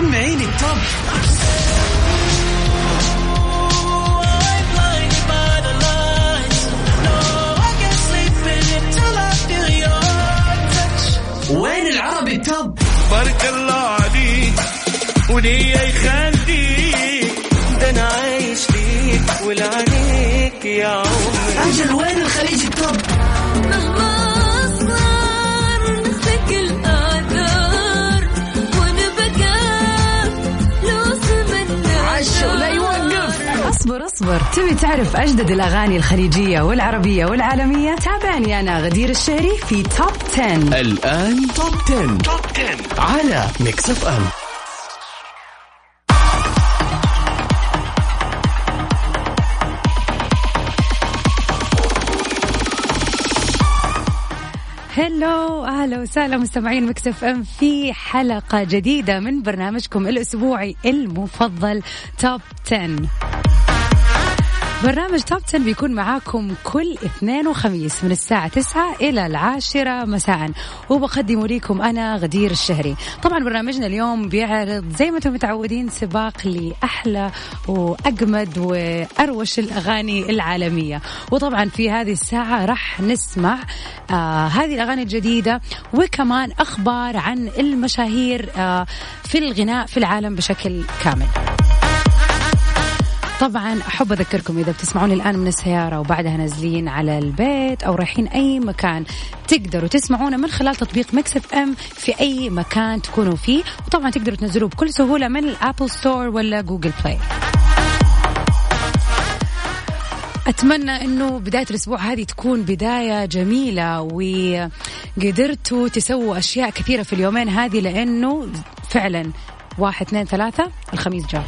سمعيني ال top وين العربي ال top بارك الله عليك وليا يخليك ده أنا عايش ليك ولعنيك يا عمري. أجل وين الخليج ال top؟ اصبر تبي تعرف أجدد الأغاني الخليجية والعربية والعالمية؟ تابعني أنا غدير الشهري في top 10 الآن top 10. top 10 على Mix FM هلو أهلا وسهلا مستمعين Mix FM في حلقة جديدة من برنامجكم الأسبوعي المفضل توب 10 برنامج توب 10 بيكون معاكم كل اثنين وخميس من الساعة 9 إلى العاشرة مساء. وبقدم لكم أنا غدير الشهري. طبعا برنامجنا اليوم بيعرض زي ما أنتم متعودين سباق لأحلى وأجمد وأروش الأغاني العالمية. وطبعا في هذه الساعة راح نسمع آه هذه الأغاني الجديدة وكمان أخبار عن المشاهير آه في الغناء في العالم بشكل كامل. طبعا أحب أذكركم إذا بتسمعوني الآن من السيارة وبعدها نازلين على البيت أو رايحين أي مكان تقدروا تسمعونا من خلال تطبيق Mix FM في أي مكان تكونوا فيه. وطبعا تقدروا تنزلوه بكل سهولة من ال Apple Store ولا Google Play. أتمنى إنه بداية الأسبوع هذه تكون بداية جميلة وقدرتوا تسووا أشياء كثيرة في اليومين هذه لأنه فعلا واحد اثنين ثلاثة الخميس جاء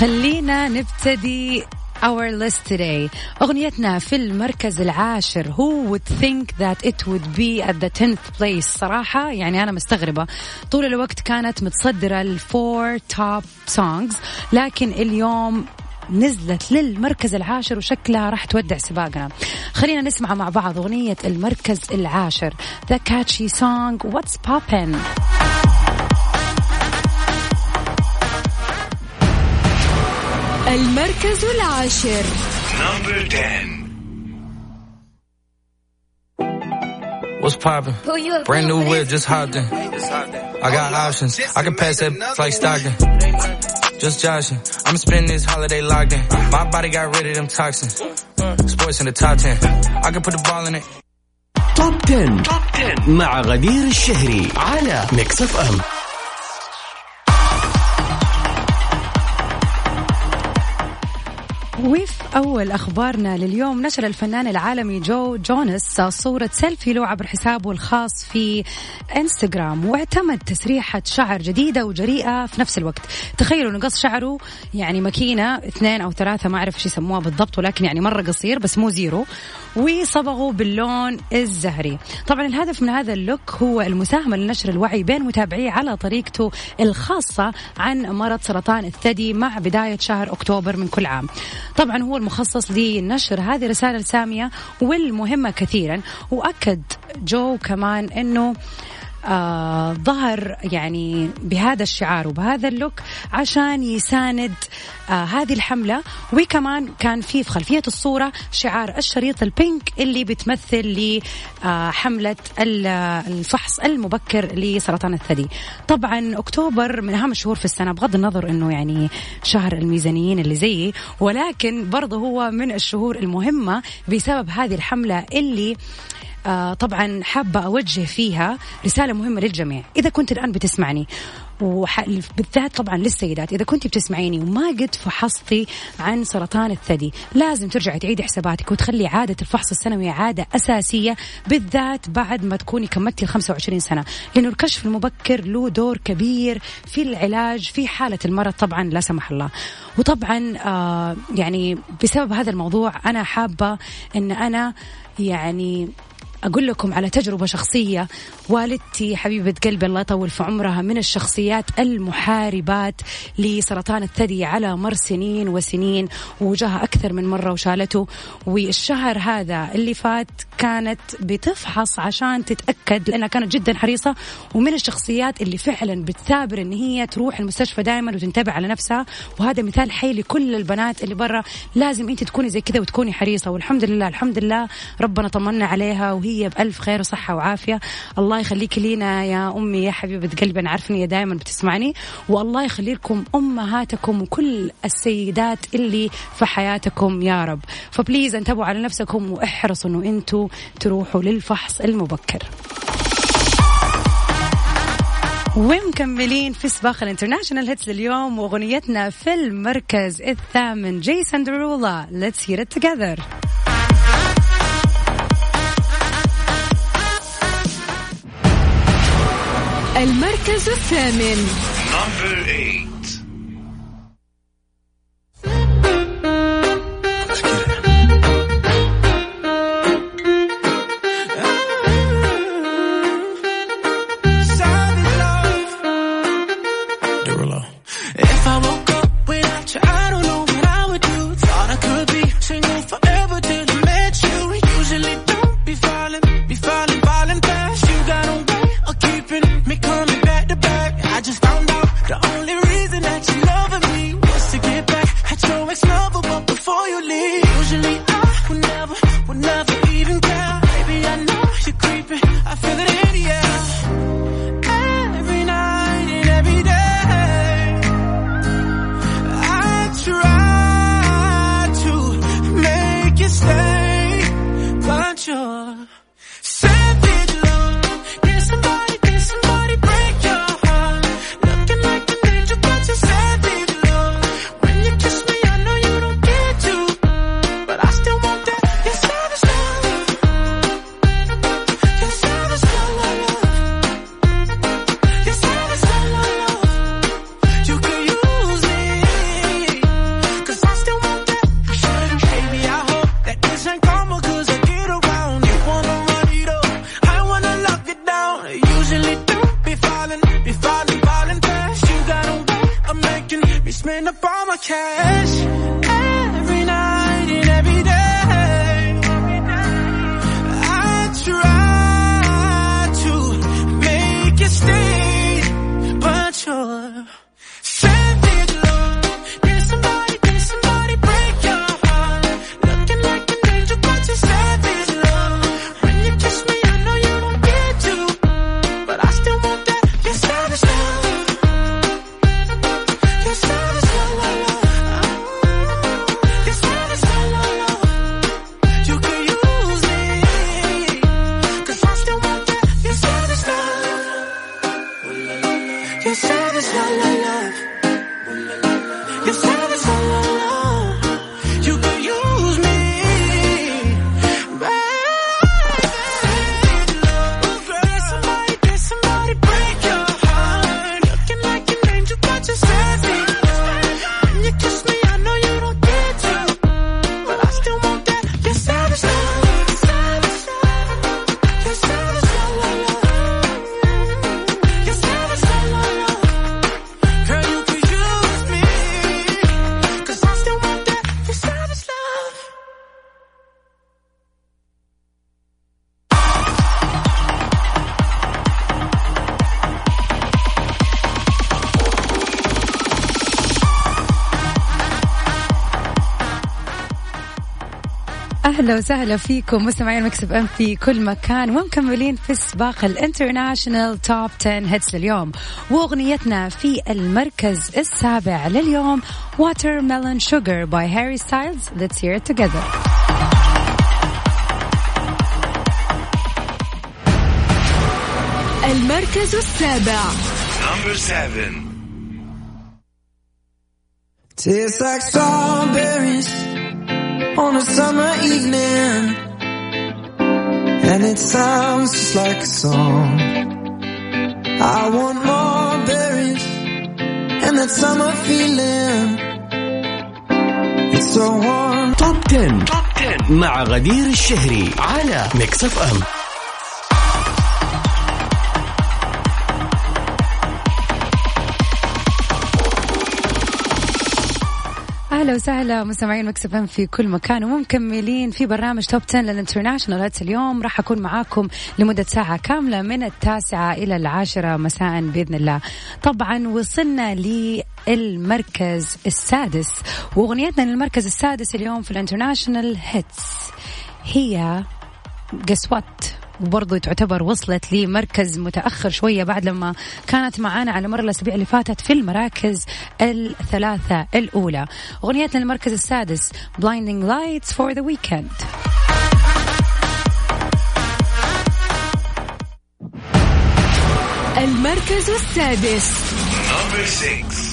خلينا نبتدي our list today. أغنيتنا في المركز العاشر Who would think that it would be at the 10th place? صراحة يعني أنا مستغربة. طول الوقت كانت متصدرة الفور توب songs لكن اليوم نزلت للمركز العاشر وشكلها راح تودع سباقنا. خلينا نسمع مع بعض أغنية المركز العاشر. The catchy song What's Poppin' المركز العاشر What's poppin'? Brand new whip, just hopped in. I got options. I can pass that like Stockton. Just joshing. I'm spending this holiday locked in. My body got rid of them toxins. Sports in the top 10. I can put the ball in it. توب 10. توب 10 مع غدير الشهري على ميكس اف ام وفي أول أخبارنا لليوم. نشر الفنان العالمي جو جونس صورة سيلفي له عبر حسابه الخاص في إنستغرام واعتمد تسريحة شعر جديدة وجريئة في نفس الوقت. تخيلوا انه قص شعره يعني ماكينة اثنين أو ثلاثة ما أعرف شو يسموها بالضبط ولكن يعني مرة قصير بس مو zero. وصبغه باللون الزهري. طبعا الهدف من هذا ال look هو المساهمة لنشر الوعي بين متابعيه على طريقته الخاصة عن مرض سرطان الثدي مع بداية شهر أكتوبر من كل عام. طبعا هو المخصص لنشر هذه الرسالة السامية والمهمة كثيرا. وأكد جو كمان أنه آه ظهر يعني بهذا الشعار وبهذا اللوك عشان يساند آه هذه الحملة. وكمان كان في في خلفية الصورة شعار الشريط البينك اللي بتمثل لحملة الفحص المبكر لسرطان الثدي. طبعا أكتوبر من أهم الشهور في السنة بغض النظر أنه يعني شهر الميزانيين اللي زيي ولكن برضه هو من الشهور المهمة بسبب هذه الحملة اللي آه طبعا حابة أوجه فيها رسالة مهمة للجميع. إذا كنت الآن بتسمعني وح... بالذات طبعا للسيدات إذا كنت بتسمعيني وما قد فحصتي عن سرطان الثدي لازم ترجعي تعيدي حساباتك وتخلي عادة الفحص السنوي عادة أساسية بالذات بعد ما تكوني كملتي ال 25 سنة. لأنه الكشف المبكر له دور كبير في العلاج في حالة المرض طبعا لا سمح الله. وطبعا آه يعني بسبب هذا الموضوع أنا حابة أن أنا يعني أقول لكم على تجربة شخصية والدتي حبيبة قلبي الله يطول في عمرها من الشخصيات المحاربات لسرطان الثدي على مر سنين وسنين وجاها أكثر من مرة وشالته. والشهر هذا اللي فات كانت بتفحص عشان تتأكد لأنها كانت جدا حريصة ومن الشخصيات اللي فعلا بتثابر إن هي تروح المستشفى دائما وتنتبه على نفسها. وهذا مثال حي لكل البنات اللي برا. لازم أنت تكوني زي كذا وتكوني حريصة. والحمد لله الحمد لله ربنا طمنا عليها وهي بألف خير وصحة وعافية. الله يخليك لينا يا أمي يا حبيبة قلبي أنا عارفة إن دائما بتسمعني. والله يخلي لكم أمهاتكم وكل السيدات اللي في حياتكم يا رب. فبليز انتبهوا على نفسكم وإحرصوا إنه أنتم تروحوا للفحص المبكر. ومكملين في سباق ال international hits اليوم وأغنيتنا في المركز الثامن جيسون ديرولو let's hear it together المركز الثامن. love, even cry. أهلا وسهلا فيكم مستمعين Mix FM في كل مكان. ومكملين في سباق ال International Top 10 Hits لليوم. وأغنيتنا في المركز السابع لليوم Watermelon Sugar by Harry Styles let's hear together المركز السابع. Number seven. Tastes like strawberries. On a summer evening. And it sounds just like a song. I want more berries and that summer feeling. It's so warm. توب 10. توب 10 مع غدير الشهري على ميكس اف ام أهلا وسهلا مستمعين Mix FM في كل مكان ومكملين في برنامج Top 10 لل International. اليوم راح أكون معاكم لمدة ساعة كاملة من التاسعة إلى العاشرة مساء بإذن الله. طبعا وصلنا للمركز السادس وأغنيتنا للمركز السادس اليوم في ال International Hits. هي قسوت وبرضه تعتبر وصلت لمركز متأخر شوية بعد لما كانت معانا على مر الأسابيع اللي فاتت في المراكز الثلاثة الأولى. أغنيتنا المركز السادس Blinding Lights for the Weekend. المركز السادس. Number six.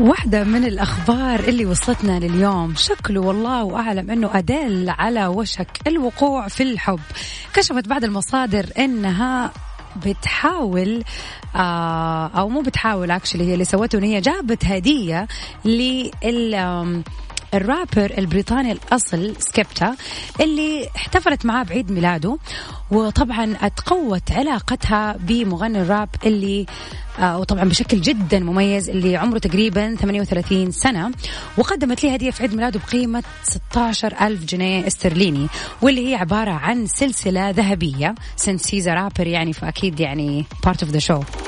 واحدة من الأخبار اللي وصلتنا لليوم. شكله والله أعلم أنه Adele على وشك الوقوع في الحب. كشفت بعض المصادر أنها بتحاول آه أو مو بتحاول actually هي اللي سوته هي جابت هدية لل الرابر البريطاني الأصل Skepta اللي احتفلت معاه بعيد ميلاده وطبعا أتقوت علاقتها بمغني الراب اللي آه وطبعا بشكل جدا مميز اللي عمره تقريبا 38 سنة وقدمت لي هدية في عيد ميلاده بقيمة 16 ألف جنيه استرليني واللي هي عبارة عن سلسلة ذهبية a rapper يعني فأكيد يعني part of the show.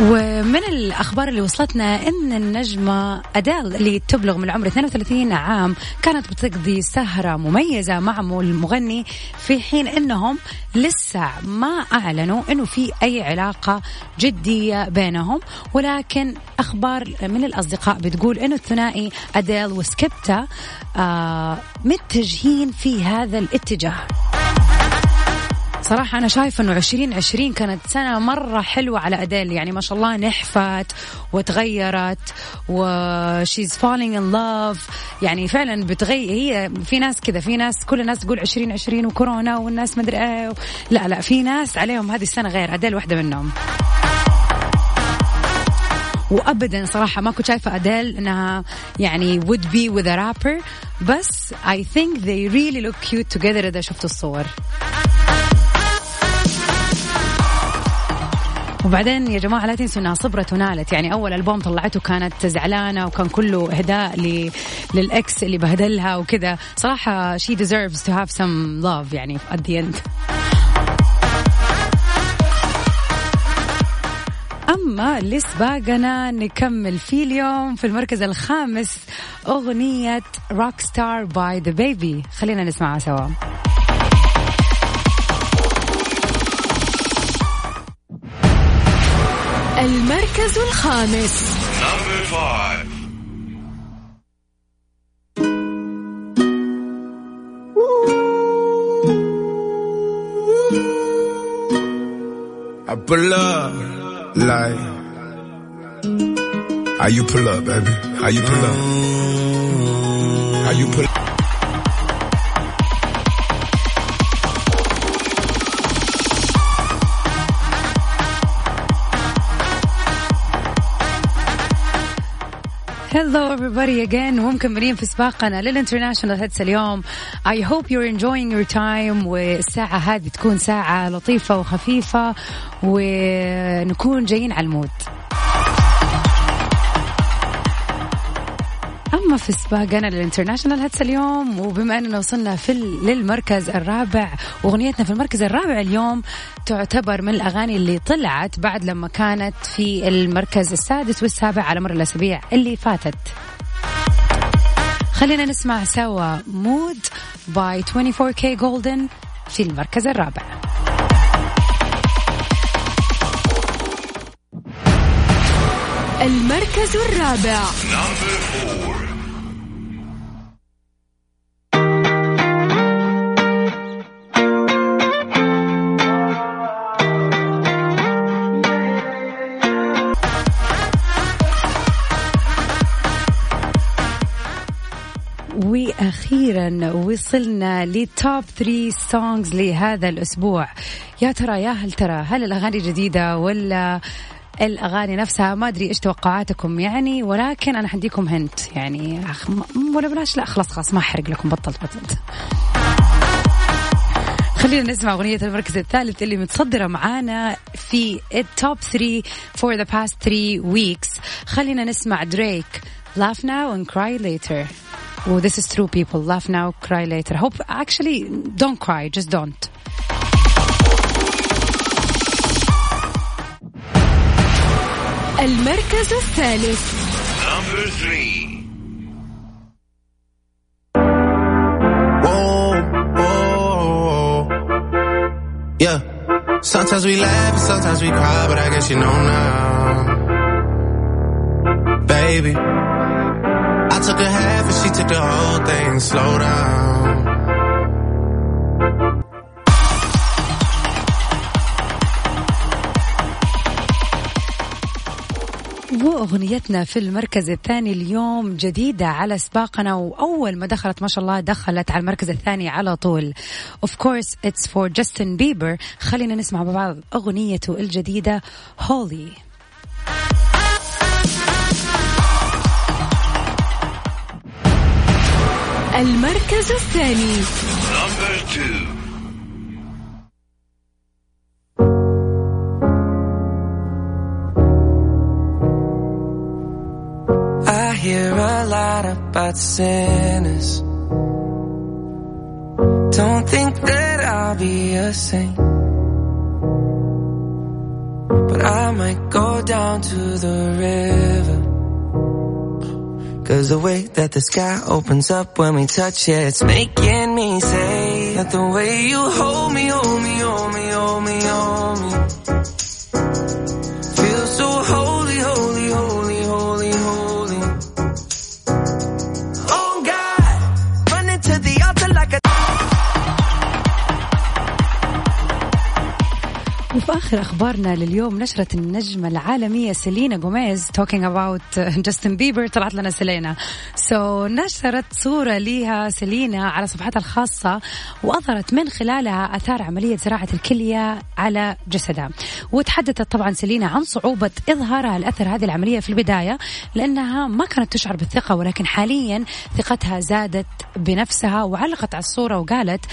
ومن الأخبار اللي وصلتنا أن النجمة أدال اللي تبلغ من العمر 32 عام كانت بتقضي سهرة مميزة مع المغني في حين أنهم لسه ما أعلنوا أنه في أي علاقة جدية بينهم ولكن أخبار من الأصدقاء بتقول أنه الثنائي أديل وسكيبتا آه متجهين في هذا الاتجاه. صراحة أنا شايفة إنه 2020 كانت سنة مرة حلوة على أديل يعني ما شاء الله نحفت وتغيرت و she's falling in love. يعني فعلا بتغير هي في ناس كذا في ناس كل الناس تقول 2020 وكورونا والناس مدري إيه لا لا في ناس عليهم هذه السنة غير أديل واحدة منهم. وابدا صراحة ما كنت شايفة اديل إنها يعني would be with a rapper بس I think they really look cute together إذا شفت الصور. وبعدين يا جماعة لا تنسوا إنها صبرت ونالت يعني أول ألبوم طلعته كانت زعلانة وكان كله إهداء. لل ex اللي بهدلها وكذا. صراحة she deserves to have some love يعني at the end. أما لسباقنا نكمل في اليوم في المركز الخامس أغنية Rockstar by DaBaby خلينا نسمعها سوا. المركز الخامس. I pull up like how you pull up, baby? How you pull up? How you pull up? Hello everybody again. ومكملين في سباقنا لل International Hits اليوم. I hope you're enjoying your time. والساعة هذه تكون ساعة لطيفة وخفيفة ونكون جايين على ال mood. اما في سباقنا لل International Hits اليوم. وبما أننا وصلنا في للمركز الرابع واغنيتنا في المركز الرابع اليوم تعتبر من الأغاني اللي طلعت بعد لما كانت في المركز السادس والسابع على مر الأسابيع اللي فاتت. خلينا نسمع سوا Mood by 24kGoldn في المركز الرابع. المركز الرابع. وأخيرا وصلنا ل Top 3 songs لهذا الأسبوع. يا ترى يا هل ترى هل الأغاني جديدة ولا الأغاني نفسها؟ ما أدري إيش توقعاتكم يعني ولكن أنا حديكم hint يعني ولا بلاش لا خلاص خلاص ما احرق لكم بطلت بطلت. خلينا نسمع أغنية المركز الثالث اللي متصدرة معانا في ال Top 3 for the past 3 weeks. خلينا نسمع دريك Laugh now and cry later. Oh, this is true, people. Laugh now, cry later. Hope, actually, don't cry. Just don't. المركز الثالث Number three. Yeah. Sometimes we laugh and sometimes we cry, but I guess you know now. Baby. Took a half and she took the whole thing. Slow down. وأغنيتنا في المركز الثاني اليوم جديدة على سباقنا وأول ما دخلت ما شاء الله دخلت على المركز الثاني على طول of course it's for Justin Bieber خلينا نسمع مع بعض أغنيته الجديدة هولي المركز الثاني Number two. I hear a lot about sinners. Don't think that I'll be a saint. But I might go down to the river. Cause the way that the sky opens up when we touch it, it's making me say that the way you hold me, hold me, hold me, hold me, hold me. Feel so holy, holy, holy, holy, holy. Oh God, running to the altar like a. وفي آخر أخبارنا لليوم نشرت النجمة العالمية سيلينا جوميز talking about Justin Bieber طلعت لنا سيلينا. so so, نشرت صورة ليها سيلينا على صفحتها الخاصة وأظهرت من خلالها آثار عملية زراعة الكلية على جسدها. وتحدثت طبعا سيلينا عن صعوبة إظهارها الأثر هذه العملية في البداية لأنها ما كانت تشعر بالثقة ولكن حاليا ثقتها زادت بنفسها وعلقت على الصورة وقالت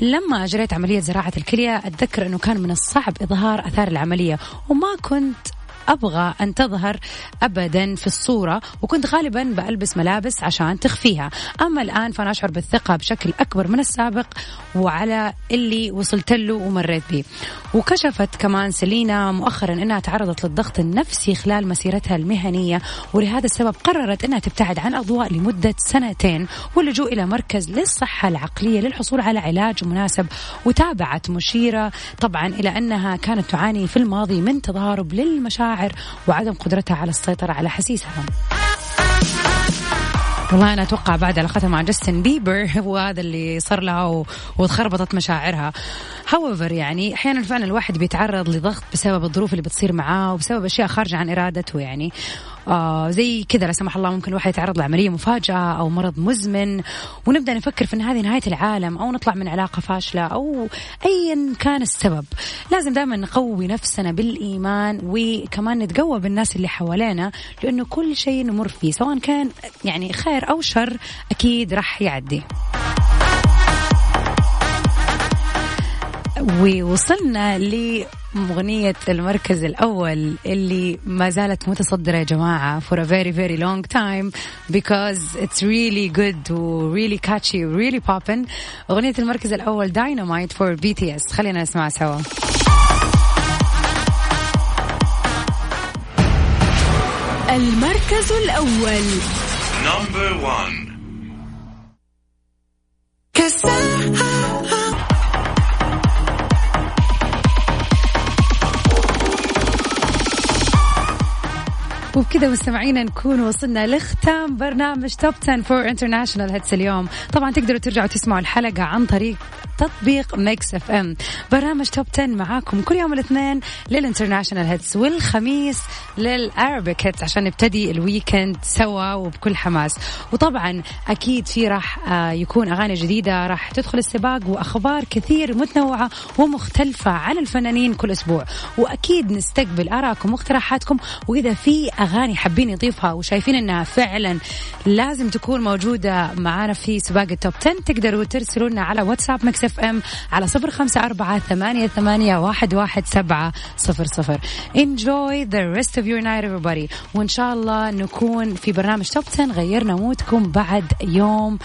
لما أجريت عملية زراعة الكلية أتذكر أنه كان من الصعب إظهار أثار العملية. وما كنت أبغى أن تظهر ابدا في الصورة وكنت غالبا بألبس ملابس عشان تخفيها. أما الآن فأنا أشعر بالثقة بشكل أكبر من السابق وعلى اللي وصلت له ومريت به وكشفت كمان سيلينا مؤخرا إنها تعرضت للضغط النفسي خلال مسيرتها المهنية ولهذا السبب قررت إنها تبتعد عن أضواء لمدة سنتين واللجوء إلى مركز للصحة العقلية للحصول على علاج مناسب. وتابعت مشيرة طبعا إلى أنها كانت تعاني في الماضي من تضارب للمشاعر وعدم قدرتها على السيطرة على حسيسها والله أنا أتوقع بعد علاقتها مع جاستن بيبر هو هذا اللي صار لها و... وتخربطت مشاعرها. هاويفر يعني أحيانا فعلا الواحد بيتعرض لضغط بسبب الظروف اللي بتصير معاه وبسبب أشياء خارجة عن إرادته يعني. آه زي كذا لا سمح الله ممكن الواحد يتعرض لعملية مفاجأة أو مرض مزمن ونبدأ نفكر في إن هذه نهاية العالم أو نطلع من علاقة فاشلة أو ايا كان السبب. لازم دائما نقوي نفسنا بالإيمان وكمان نتقوى بالناس اللي حوالينا لأنه كل شيء نمر فيه سواء كان يعني خير أو شر أكيد راح يعدي. ووصلنا لمغنية المركز الأول اللي ما زالت متصدرة يا جماعة for a very very long time because it's really good و really catchy و really poppin. أغنية المركز الأول Dynamite for BTS خلينا نسمعها سوا. المركز الأول. Number one. Cause I, وبكذا مستمعينا نكون وصلنا لختام برنامج Top 10 for International Hits اليوم. طبعا تقدروا ترجعوا تسمعوا الحلقة عن طريق تطبيق Mix FM برنامج Top 10 معاكم كل يوم الاثنين لل International Hits والخميس لل Arabic Hits عشان نبتدي ال weekend سوا وبكل حماس. وطبعا أكيد في راح آه، يكون أغاني جديدة راح تدخل السباق وأخبار كثير متنوعة ومختلفة عن الفنانين كل أسبوع. وأكيد نستقبل آرائكم واقتراحاتكم. وإذا في أغاني حابين نضيفها وشايفين إنها فعلا لازم تكون موجودة معانا في سباق ال Top 10 تقدروا ترسلوا لنا على WhatsApp Mix FM على صفر خمسة أربعة ثمانية ثمانية واحد واحد سبعة صفر صفر. Enjoy the rest of your night everybody. وإن شاء الله نكون في برنامج Top 10 غيرنا mood كم بعد يوم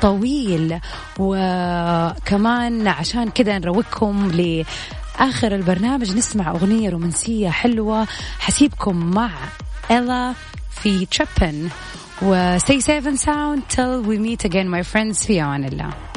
طويل. وكمان عشان كذا نروقكم ل آخر البرنامج نسمع أغنية رومانسية حلوة حسيبكم مع إلا في تريبن و stay safe and sound till we meet again my friends. في أمان الله.